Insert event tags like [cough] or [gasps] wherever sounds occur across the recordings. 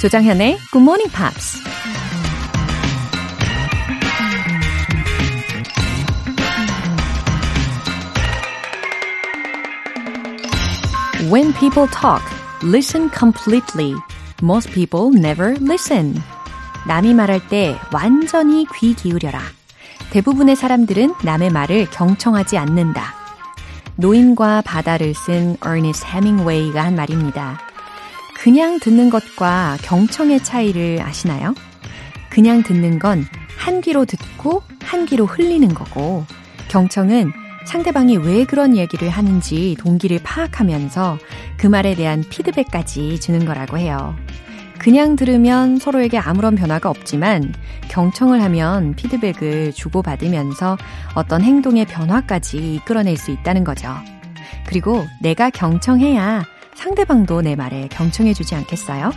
조장현의 Good Morning Pops. When people talk, listen completely. Most people never listen. 남이 말할 때 완전히 귀 기울여라. 대부분의 사람들은 남의 말을 경청하지 않는다. 노인과 바다를 쓴 어니스트 해밍웨이가 한 말입니다. 그냥 듣는 것과 경청의 차이를 아시나요? 그냥 듣는 건 한 귀로 듣고 한 귀로 흘리는 거고, 경청은 상대방이 왜 그런 얘기를 하는지 동기를 파악하면서 그 말에 대한 피드백까지 주는 거라고 해요. 그냥 들으면 서로에게 아무런 변화가 없지만 경청을 하면 피드백을 주고받으면서 어떤 행동의 변화까지 이끌어낼 수 있다는 거죠. 그리고 내가 경청해야 상대방도 내 말에 경청해주지 않겠어요?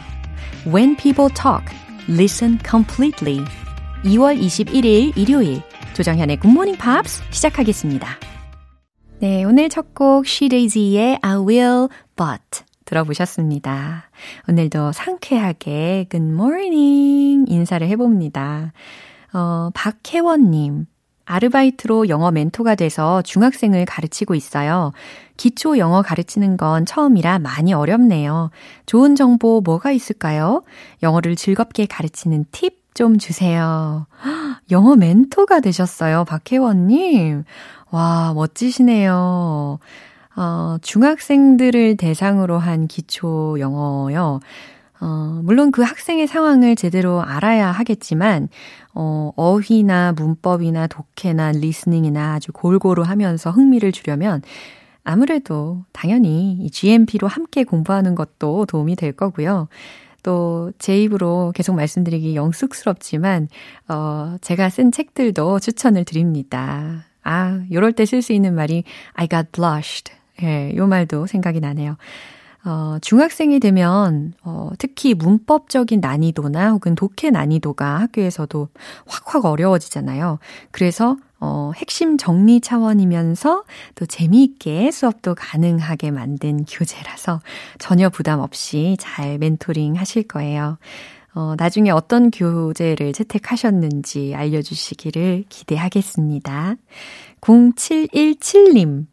When people talk, listen completely. 2월 21일 일요일 조정현의 Morning Pops 시작하겠습니다. 네, 오늘 첫곡 Daisy의 I Will But 들어보셨습니다. 오늘도 상쾌하게 Good Morning 인사를 해봅니다. 어, 박혜원님. 아르바이트로 영어 멘토가 돼서 중학생을 가르치고 있어요. 기초 영어 가르치는 건 처음이라 많이 어렵네요. 좋은 정보 뭐가 있을까요? 영어를 즐겁게 가르치는 팁 좀 주세요. [gasps] 영어 멘토가 되셨어요, 박혜원님. 와, 멋지시네요. 어, 중학생들을 대상으로 한 기초 영어요. 어, 물론 그 학생의 상황을 제대로 알아야 하겠지만, 어, 어휘나 문법이나 독해나 listening이나 아주 골고루 하면서 흥미를 주려면, 아무래도 당연히 이 GMP로 함께 공부하는 것도 도움이 될 거고요. 또 제 입으로 계속 말씀드리기 영 쑥스럽지만, 어, 제가 쓴 책들도 추천을 드립니다. 아, 요럴 때 쓸 수 있는 말이 I got blushed. 예, 요 말도 생각이 나네요. 어, 중학생이 되면, 어, 특히 문법적인 난이도나 혹은 독해 난이도가 학교에서도 확확 어려워지잖아요. 그래서, 어, 핵심 정리 차원이면서 또 재미있게 수업도 가능하게 만든 교재라서 전혀 부담 없이 잘 멘토링 하실 거예요. 어, 나중에 어떤 교재를 채택하셨는지 알려주시기를 기대하겠습니다. 0717님.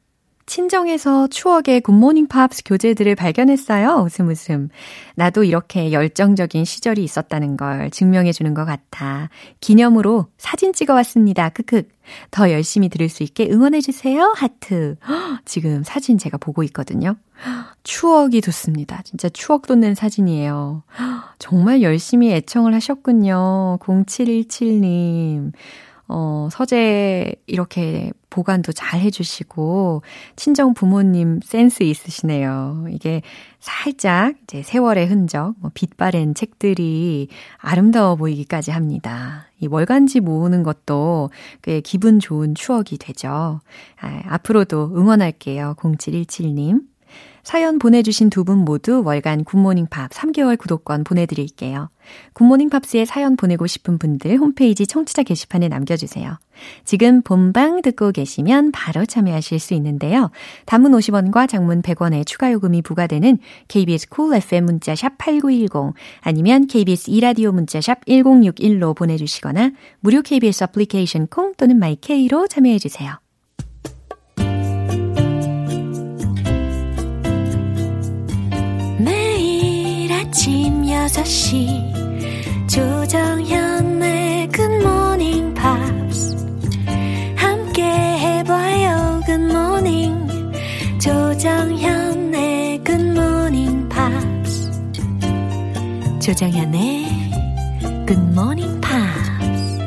친정에서 추억의 굿모닝 팝스 교재들을 발견했어요. 웃음 웃음. 나도 이렇게 열정적인 시절이 있었다는 걸 증명해 주는 것 같아. 기념으로 사진 찍어 왔습니다. 크크. 더 열심히 들을 수 있게 응원해 주세요. 하트. [gasps] 지금 사진 제가 보고 있거든요. [gasps] 추억이 돋습니다. 진짜 추억 돋는 사진이에요. [gasps] 정말 열심히 애청을 하셨군요. 0717님. 어, 서재 이렇게 보관도 잘 해주시고, 친정 부모님 센스 있으시네요. 이게 살짝 이제 세월의 흔적, 뭐 빛바랜 책들이 아름다워 보이기까지 합니다. 이 월간지 모으는 것도 꽤 기분 좋은 추억이 되죠. 아, 앞으로도 응원할게요. 0717님. 사연 보내주신 두 분 모두 월간 굿모닝 팝스 3개월 구독권 보내드릴게요. 굿모닝 팝스에 사연 보내고 싶은 분들 홈페이지 청취자 게시판에 남겨주세요. 지금 본방 듣고 계시면 바로 참여하실 수 있는데요. 단문 50원과 장문 100원의 추가 요금이 부과되는 KBS Cool FM 문자 샵 8910 아니면 KBS 이라디오 문자 샵 1061로 보내주시거나 무료 KBS 애플리케이션 콩 또는 마이케이로 참여해주세요. 6시. 조정현의 굿모닝 팝스 함께 해봐요 굿모닝 조정현의 굿모닝 팝스 조정현의 굿모닝 팝스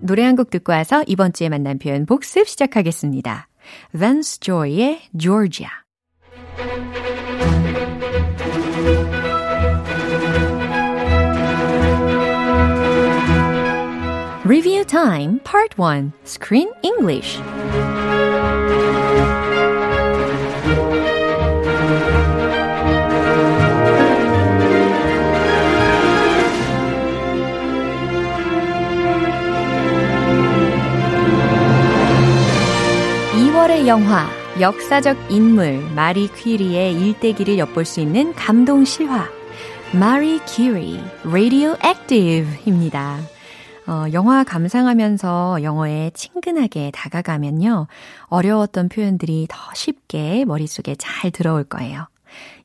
노래 한 곡 듣고 와서 이번 주에 만난 표현 복습 시작하겠습니다. Vance Joy의 Georgia Review Time Part 1 Screen English 영화 역사적 인물 마리 퀴리의 일대기를 엿볼 수 있는 감동 실화. 마리 퀴리 Radioactive입니다. 어, 영화 감상하면서 영어에 친근하게 다가가면요. 어려웠던 표현들이 더 쉽게 머릿속에 잘 들어올 거예요.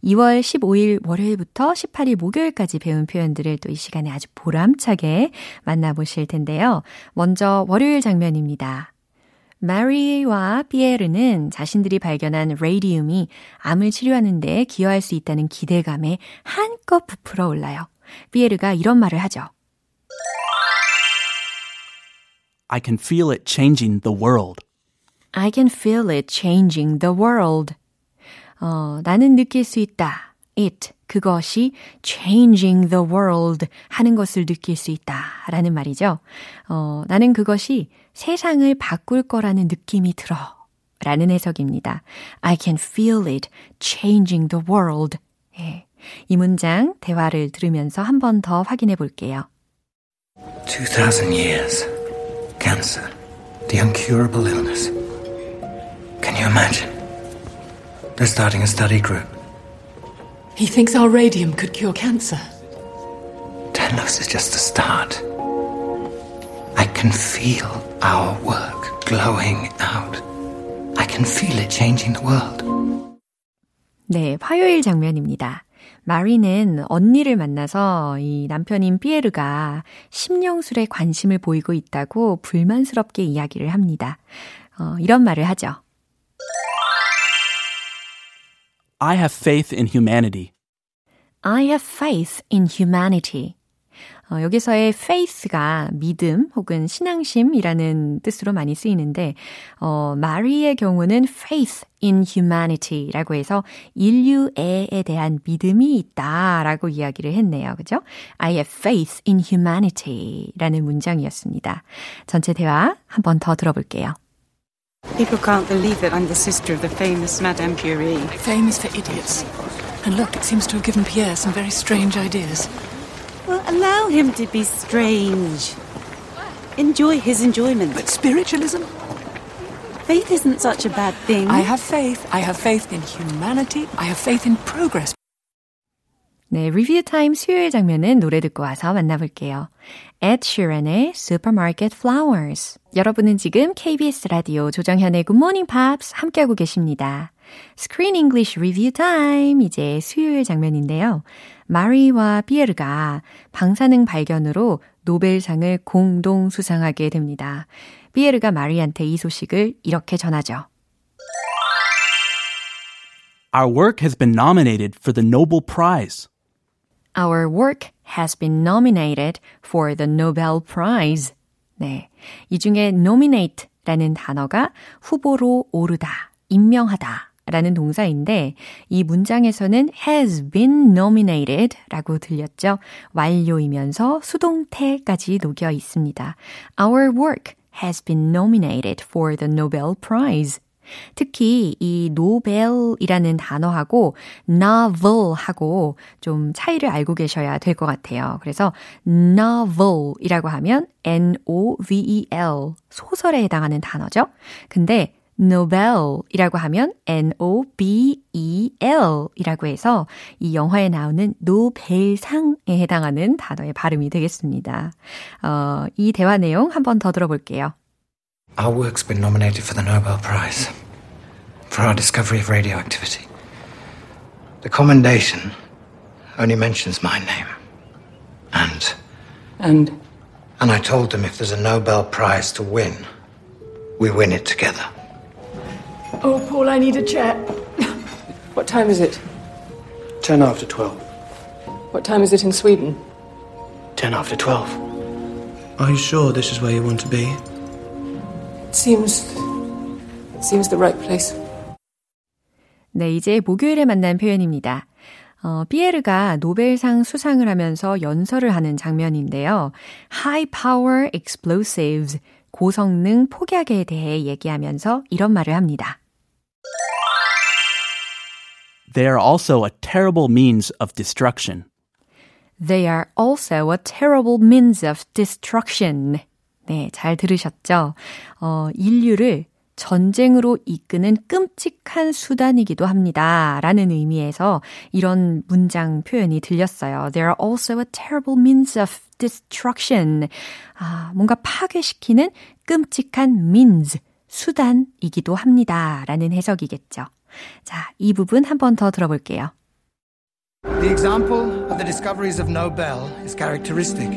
2월 15일 월요일부터 18일 목요일까지 배운 표현들을 또 이 시간에 아주 보람차게 만나보실 텐데요. 먼저 월요일 장면입니다. 마리와 피에르는 자신들이 발견한 레이디움이 암을 치료하는 데 기여할 수 있다는 기대감에 한껏 부풀어 올라요. 피에르가 이런 말을 하죠. I can feel it changing the world. I can feel it changing the world. 어, 나는 느낄 수 있다. it, 그것이 changing the world 하는 것을 느낄 수 있다. 라는 말이죠. 어, 나는 그것이 세상을 바꿀 거라는 느낌이 들어. 라는 해석입니다. I can feel it changing the world. 예. 이 문장 대화를 들으면서 한 번 더 확인해 볼게요. 2000 years. Cancer. The uncurable illness. Can you imagine? They're starting a study group. He thinks our radium could cure cancer. Tenlos is just the start. I can feel our work glowing out. I can feel it changing the world. 네, 화요일 장면입니다. 마리는 언니를 만나서 이 남편인 피에르가 심령술에 관심을 보이고 있다고 불만스럽게 이야기를 합니다. 어, 이런 말을 하죠. I have faith in humanity. I have faith in humanity. 어, 여기서의 faith가 믿음 혹은 신앙심이라는 뜻으로 많이 쓰이는데, 어, 마리의 경우는 faith in humanity라고 해서 인류애에 대한 믿음이 있다라고 이야기를 했네요. 그죠? I have faith in humanity라는 문장이었습니다. 전체 대화 한 번 더 들어볼게요. People can't believe that I'm the sister of the famous Madame Curie. Fame is for idiots. And look, it seems to have given Pierre some very strange ideas. Well, allow him to be strange. Enjoy his enjoyment. But spiritualism? Faith isn't such a bad thing. I have faith. I have faith in humanity. I have faith in progress. 네, 리뷰 타임 수요일 장면은 노래 듣고 와서 만나볼게요. Ed Sheeran의 Supermarket Flowers. 여러분은 지금 KBS 라디오 조정현의 Good Morning Pops 함께하고 계십니다. Screen English Review Time. 이제 수요일 장면인데요. 마리와 피에르가 방사능 발견으로 노벨상을 공동 수상하게 됩니다. 피에르가 마리한테 이 소식을 이렇게 전하죠. Our work has been nominated for the Nobel Prize. Our work has been nominated for the Nobel Prize. 네. 이 중에 nominate 라는 단어가 후보로 오르다, 임명하다 라는 동사인데 이 문장에서는 has been nominated 라고 들렸죠. 완료이면서 수동태까지 녹여 있습니다. Our work has been nominated for the Nobel Prize. 특히 이 노벨이라는 단어하고 novel하고 좀 차이를 알고 계셔야 될 것 같아요. 그래서 novel이라고 하면 N-O-V-E-L 소설에 해당하는 단어죠. 근데 Nobel이라고 하면 N-O-B-E-L이라고 해서 이 영화에 나오는 노벨상에 해당하는 단어의 발음이 되겠습니다. 어, 이 대화 내용 한 번 더 들어볼게요. Our work's been nominated for the Nobel Prize for our discovery of radioactivity. The commendation only mentions my name. And. And And I told them if there's a Nobel Prize to win, we win it together. oh, Paul, I need a chair. what time is it? Ten after twelve. What time is it in Sweden? Ten after twelve. Are you sure this is where you want to be? It seems. It seems the right place. 네, 이제 목요일에 만난 표현입니다. 어, 피에르가 노벨상 수상을 하면서 연설을 하는 장면인데요. High Power Explosives, 고성능 폭약에 대해 얘기하면서 이런 말을 합니다. They are also a terrible means of destruction. They are also a terrible means of destruction. 네, 잘 들으셨죠? 어, 인류를 전쟁으로 이끄는 끔찍한 수단이기도 합니다. 라는 의미에서 이런 문장 표현이 들렸어요. They are also a terrible means of destruction. 아, 뭔가 파괴시키는 끔찍한 means, 수단이기도 합니다. 라는 해석이겠죠. 자, 이 부분 한 번 더 들어볼게요. The example of the discoveries of Nobel is characteristic.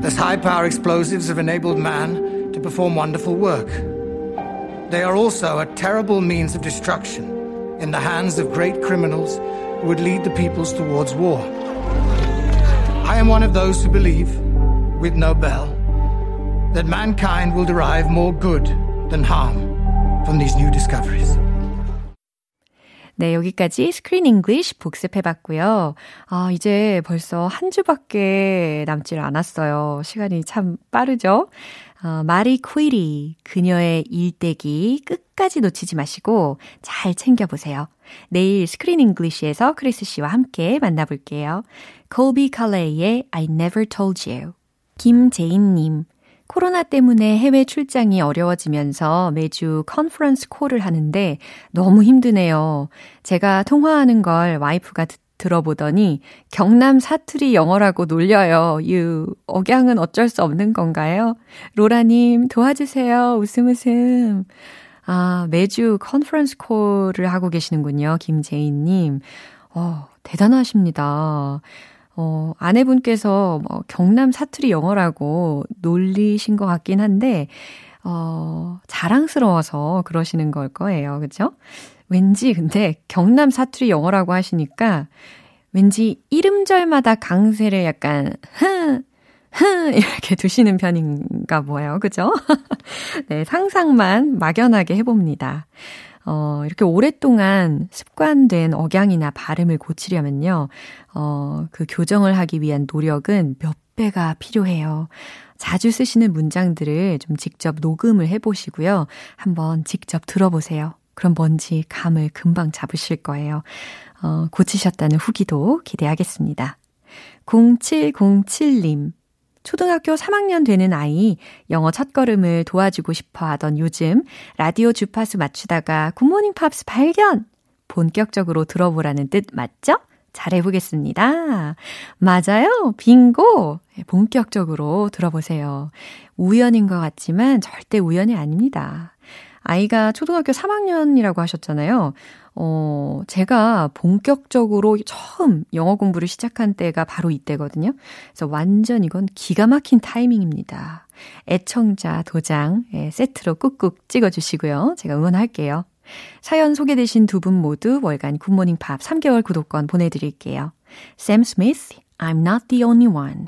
Those high power explosives have enabled man to perform wonderful work. They are also a terrible means of destruction in the hands of great criminals who would lead the peoples towards war. I am one of those who believe, with Nobel, that mankind will derive more good than harm from these new discoveries. 네, 여기까지 Screen English 복습해 봤고요. 아, 이제 벌써 한 주밖에 남질 않았어요. 시간이 참 빠르죠? 어, 마리 퀴리, 그녀의 일대기 끝까지 놓치지 마시고 잘 챙겨보세요. 내일 Screen English에서 크리스 씨와 함께 만나볼게요. 콜비 칼레이의 I Never Told You. 김재인님, 코로나 때문에 해외 출장이 어려워지면서 매주 conference call을 하는데 너무 힘드네요. 제가 통화하는 걸 와이프가 듣, 들어보더니 경남 사투리 영어라고 놀려요. 유, 억양은 어쩔 수 없는 건가요? 로라님 도와주세요. 웃음 웃음. 아, 매주 컨퍼런스 콜을 하고 계시는군요. 김재인님. 어, 대단하십니다. 어, 아내분께서 뭐 경남 사투리 영어라고 놀리신 것 같긴 한데, 어, 자랑스러워서 그러시는 걸 거예요. 그죠? 왠지 근데 경남 사투리 영어라고 하시니까 왠지 이름절마다 강세를 약간, 흥, 흥, 이렇게 두시는 편인가 뭐예요. 그죠? [laughs] 네, 상상만 막연하게 해봅니다. 어, 이렇게 오랫동안 습관된 억양이나 발음을 고치려면요, 어, 그 교정을 하기 위한 노력은 몇 배가 필요해요. 자주 쓰시는 문장들을 좀 직접 녹음을 해보시고요. 한번 직접 들어보세요. 그럼 뭔지 감을 금방 잡으실 거예요. 어, 고치셨다는 후기도 기대하겠습니다. 0707님. 초등학교 3학년 되는 아이 영어 첫걸음을 도와주고 싶어 하던 요즘 라디오 주파수 맞추다가 굿모닝 팝스 발견! 본격적으로 들어보라는 뜻 맞죠? 잘해보겠습니다. 맞아요. 빙고! 예, 본격적으로 들어보세요. 우연인 것 같지만 절대 우연이 아닙니다. 아이가 초등학교 3학년이라고 하셨잖아요. 어, 제가 본격적으로 처음 영어 공부를 시작한 때가 바로 이때거든요. 그래서 완전 이건 기가 막힌 타이밍입니다. 애청자 도장 예, 세트로 꾹꾹 찍어주시고요. 제가 응원할게요. 사연 소개되신 두 분 모두 월간 굿모닝 팝 3개월 구독권 보내드릴게요. Sam Smith, I'm not the only one.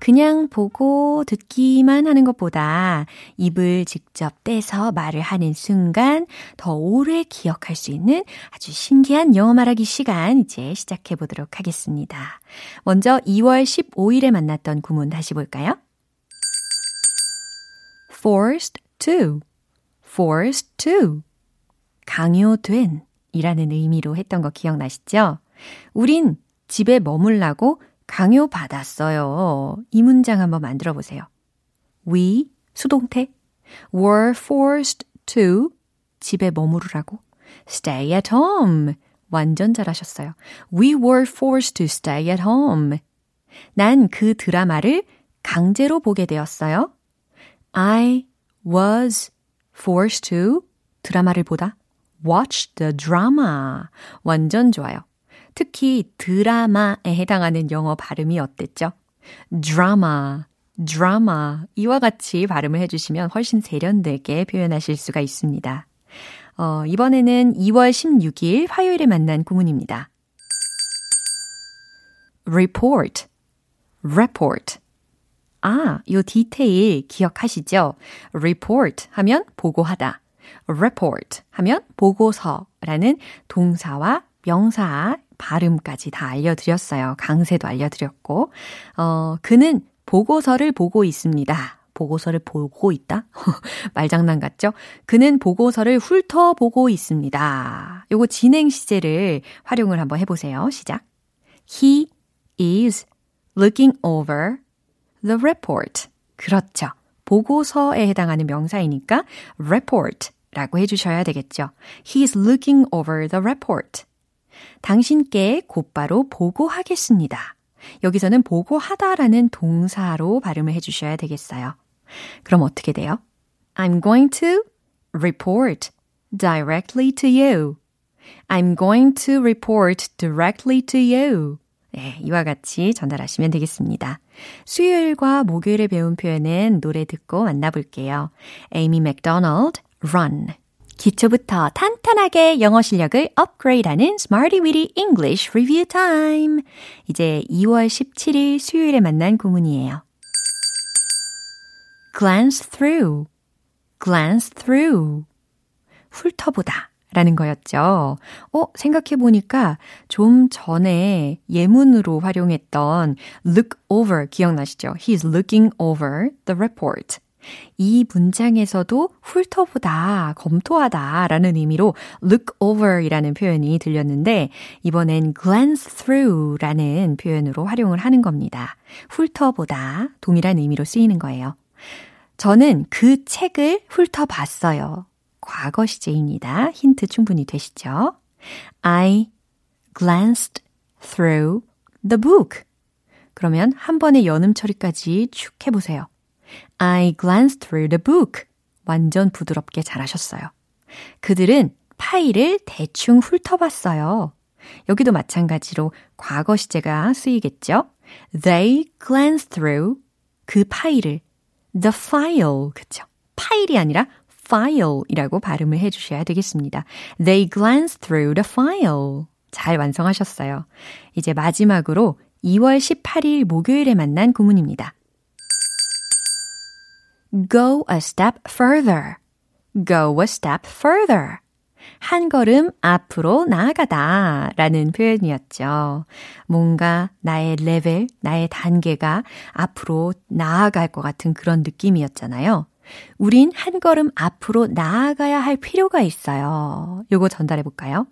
그냥 보고 듣기만 하는 것보다 입을 직접 떼서 말을 하는 순간 더 오래 기억할 수 있는 아주 신기한 영어 말하기 시간 이제 시작해 보도록 하겠습니다. 먼저 2월 15일에 만났던 구문 다시 볼까요? forced to, forced to. 강요된 이라는 의미로 했던 거 기억나시죠? 우린 집에 머물라고 강요받았어요. 이 문장 한번 만들어 보세요. We, 수동태, were forced to, 집에 머무르라고, stay at home. 완전 잘하셨어요. We were forced to stay at home. 난 그 드라마를 강제로 보게 되었어요. I was forced to 드라마를 보다 watch the drama. 완전 좋아요. 특히 드라마에 해당하는 영어 발음이 어땠죠? drama, drama. 이와 같이 발음을 해주시면 훨씬 세련되게 표현하실 수가 있습니다. 어, 이번에는 2월 16일 화요일에 만난 구문입니다. report, report. 아, 요 디테일 기억하시죠? report 하면 보고하다. report 하면 보고서라는 동사와 명사 발음까지 다 알려드렸어요. 강세도 알려드렸고, 어, 그는 보고서를 보고 있습니다. 보고서를 보고 있다? [laughs] 말장난 같죠? 그는 보고서를 훑어보고 있습니다. 요거 진행 시제를 활용을 한번 해보세요. 시작. He is looking over the report. 그렇죠. 보고서에 해당하는 명사이니까 report 라고 해주셔야 되겠죠. He is looking over the report. 당신께 곧바로 보고하겠습니다. 여기서는 보고하다라는 동사로 발음을 해주셔야 되겠어요. 그럼 어떻게 돼요? I'm going to report directly to you. I'm going to report directly to you. 네, 이와 같이 전달하시면 되겠습니다. 수요일과 목요일에 배운 표현은 노래 듣고 만나볼게요. 에이미 맥도널드, Run. 기초부터 탄탄하게 영어 실력을 업그레이드하는 Smarty Weedy English Review Time. 이제 2월 17일 수요일에 만난 구문이에요. glance through, glance through. 훑어보다. 라는 거였죠. 어, 생각해보니까 좀 전에 예문으로 활용했던 look over 기억나시죠? He's looking over the report. 이 문장에서도 훑어보다, 검토하다 라는 의미로 look over 이라는 표현이 들렸는데 이번엔 glance through 라는 표현으로 활용을 하는 겁니다. 훑어보다, 동일한 의미로 쓰이는 거예요. 저는 그 책을 훑어봤어요. 과거 시제입니다. 힌트 충분히 되시죠? I glanced through the book. 그러면 한 번의 연음 처리까지 쭉 해보세요. I glanced through the book. 완전 부드럽게 잘하셨어요. 그들은 파일을 대충 훑어봤어요. 여기도 마찬가지로 과거 시제가 쓰이겠죠? They glanced through 그 파일을 the file 그쵸? 파일이 아니라 file이라고 발음을 해주셔야 되겠습니다. They glanced through the file. 잘 완성하셨어요. 이제 마지막으로 2월 18일 목요일에 만난 구문입니다. Go a step further. Go a step further. 한 걸음 앞으로 나아가다 라는 표현이었죠. 뭔가 나의 레벨, 나의 단계가 앞으로 나아갈 것 같은 그런 느낌이었잖아요. 우린 한 걸음 앞으로 나아가야 할 필요가 있어요. 요거 전달해 볼까요?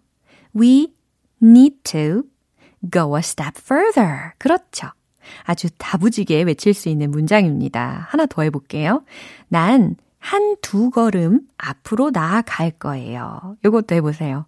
We need to go a step further. 그렇죠. 아주 다부지게 외칠 수 있는 문장입니다. 하나 더 해볼게요. 난 한 두 걸음 앞으로 나아갈 거예요. 요것도 해보세요.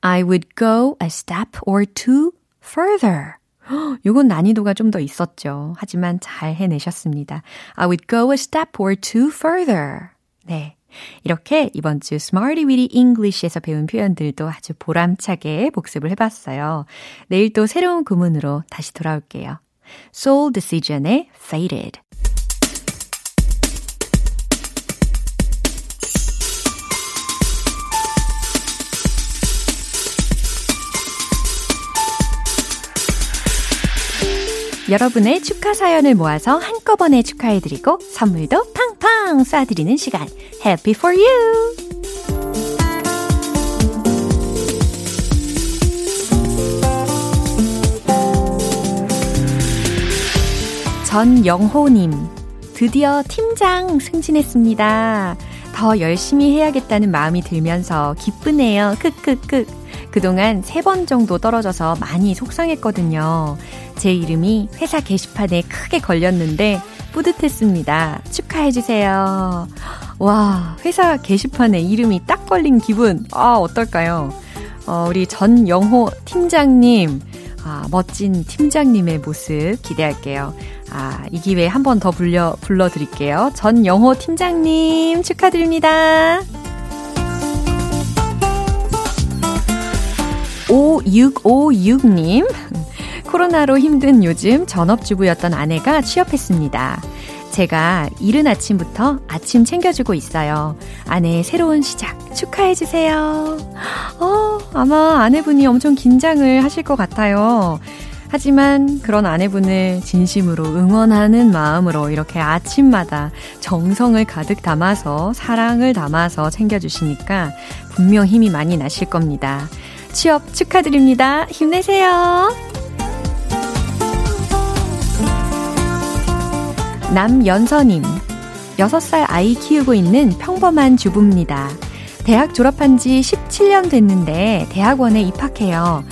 I would go a step or two further. [gasps] 요건 난이도가 좀 더 있었죠. 하지만 잘 해내셨습니다. I would go a step or two further. 네. 이렇게 이번 주 Smarty Weedy English에서 배운 표현들도 아주 보람차게 복습을 해봤어요. 내일 또 새로운 구문으로 다시 돌아올게요. Soul Decision의 Faded. 여러분의 축하 사연을 모아서 한꺼번에 축하해드리고 선물도 팡팡 쏴드리는 시간. Happy for you! 전영호님, 드디어 팀장 승진했습니다. 더 열심히 해야겠다는 마음이 들면서 기쁘네요. 크크크. 그동안 세 번 정도 떨어져서 많이 속상했거든요. 제 이름이 회사 게시판에 크게 걸렸는데 뿌듯했습니다. 축하해주세요. 와, 회사 게시판에 이름이 딱 걸린 기분. 아, 어떨까요? 어, 우리 전영호 팀장님, 아, 멋진 팀장님의 모습 기대할게요. 아, 이 기회에 한 번 더 불려, 불러드릴게요. 전영호 팀장님 축하드립니다. 5656님, 코로나로 힘든 요즘 전업주부였던 아내가 취업했습니다. 제가 이른 아침부터 아침 챙겨주고 있어요. 아내의 새로운 시작 축하해주세요. 어, 아마 아내분이 엄청 긴장을 하실 것 같아요. 하지만 그런 아내분을 진심으로 응원하는 마음으로 이렇게 아침마다 정성을 가득 담아서 사랑을 담아서 챙겨주시니까 분명 힘이 많이 나실 겁니다. 취업 축하드립니다. 힘내세요. 남연서님, 6살 아이 키우고 있는 평범한 주부입니다. 대학 졸업한 지 17년 됐는데 대학원에 입학해요.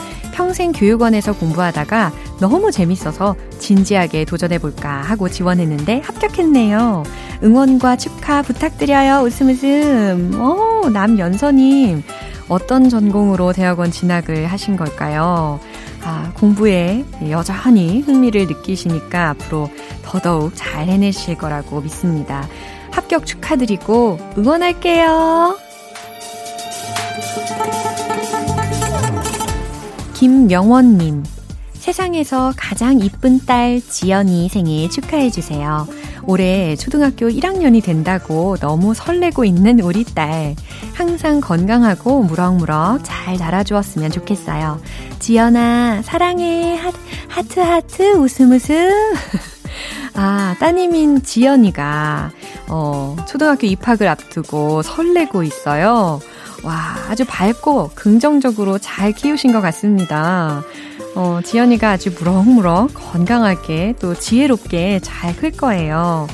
평생 교육원에서 공부하다가 너무 재밌어서 진지하게 도전해볼까 하고 지원했는데 합격했네요. 응원과 축하 부탁드려요. 웃음 웃음. 오, 남연서님. 어떤 전공으로 대학원 진학을 하신 걸까요? 아, 공부에 여전히 흥미를 느끼시니까 앞으로 더더욱 잘 해내실 거라고 믿습니다. 합격 축하드리고 응원할게요. 김명원님, 세상에서 가장 이쁜 딸 지연이 생일 축하해주세요. 올해 초등학교 1학년이 된다고 너무 설레고 있는 우리 딸. 항상 건강하고 무럭무럭 잘 자라주었으면 좋겠어요. 지연아, 사랑해. 하트, 하트, 웃음, 웃음. [laughs] 아, 따님인 지연이가, 어, 초등학교 입학을 앞두고 설레고 있어요. 와, 아주 밝고 긍정적으로 잘 키우신 것 같습니다. 어, 지연이가 아주 무럭무럭 건강하게 또 지혜롭게 잘 클 거예요.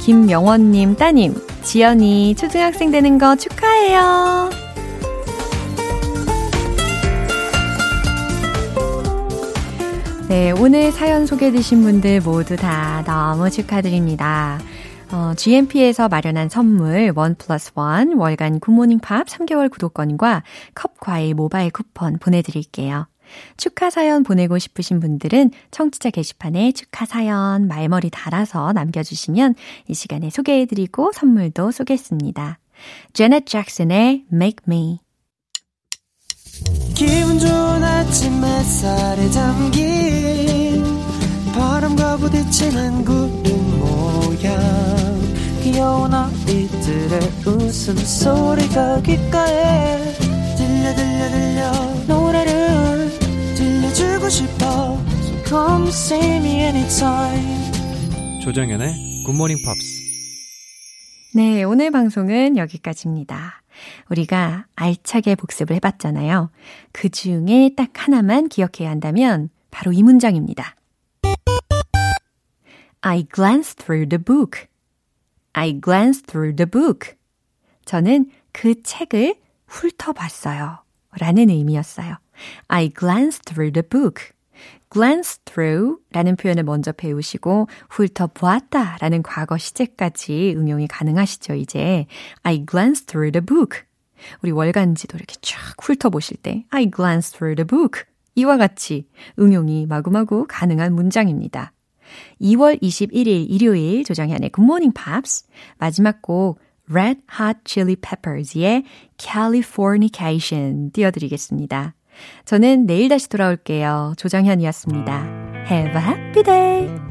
김명원님 따님, 지연이 초등학생 되는 거 축하해요. 네, 오늘 사연 소개되신 분들 모두 다 너무 축하드립니다. 어, GMP에서 마련한 선물 원 플러스 원 월간 굿모닝 팝 3개월 구독권과 컵 과일 모바일 쿠폰 보내드릴게요. 축하 사연 보내고 싶으신 분들은 청취자 게시판에 축하 사연 말머리 달아서 남겨주시면 이 시간에 소개해드리고 선물도 쏘겠습니다. 제넷 잭슨의 Make Me 기분 좋은 아침 햇살에 담긴 바람과 부딪히는 구름 모양 귀여운 아이들의 웃음소리가 귓가에 들려 들려 들려 노래를 들려주고 싶어 So come see me anytime 조정연의 굿모닝 팝스 네, 오늘 방송은 여기까지입니다. 우리가 알차게 복습을 해봤잖아요. 그 중에 딱 하나만 기억해야 한다면 바로 이 문장입니다. I glanced through the book. I glanced through the book. 저는 그 책을 훑어봤어요. 라는 의미였어요. I glanced through the book. glance through 라는 표현을 먼저 배우시고 훑어보았다 라는 과거 시제까지 응용이 가능하시죠, 이제. I glanced through the book. 우리 월간지도 이렇게 쫙 훑어보실 때 I glanced through the book. 이와 같이 응용이 마구마구 가능한 문장입니다. 2월 21일 일요일 조정현의 Good Morning Pops 마지막 곡 Red Hot Chili Peppers의 Californication 띄워드리겠습니다. 저는 내일 다시 돌아올게요. 조정현이었습니다. Have a happy day!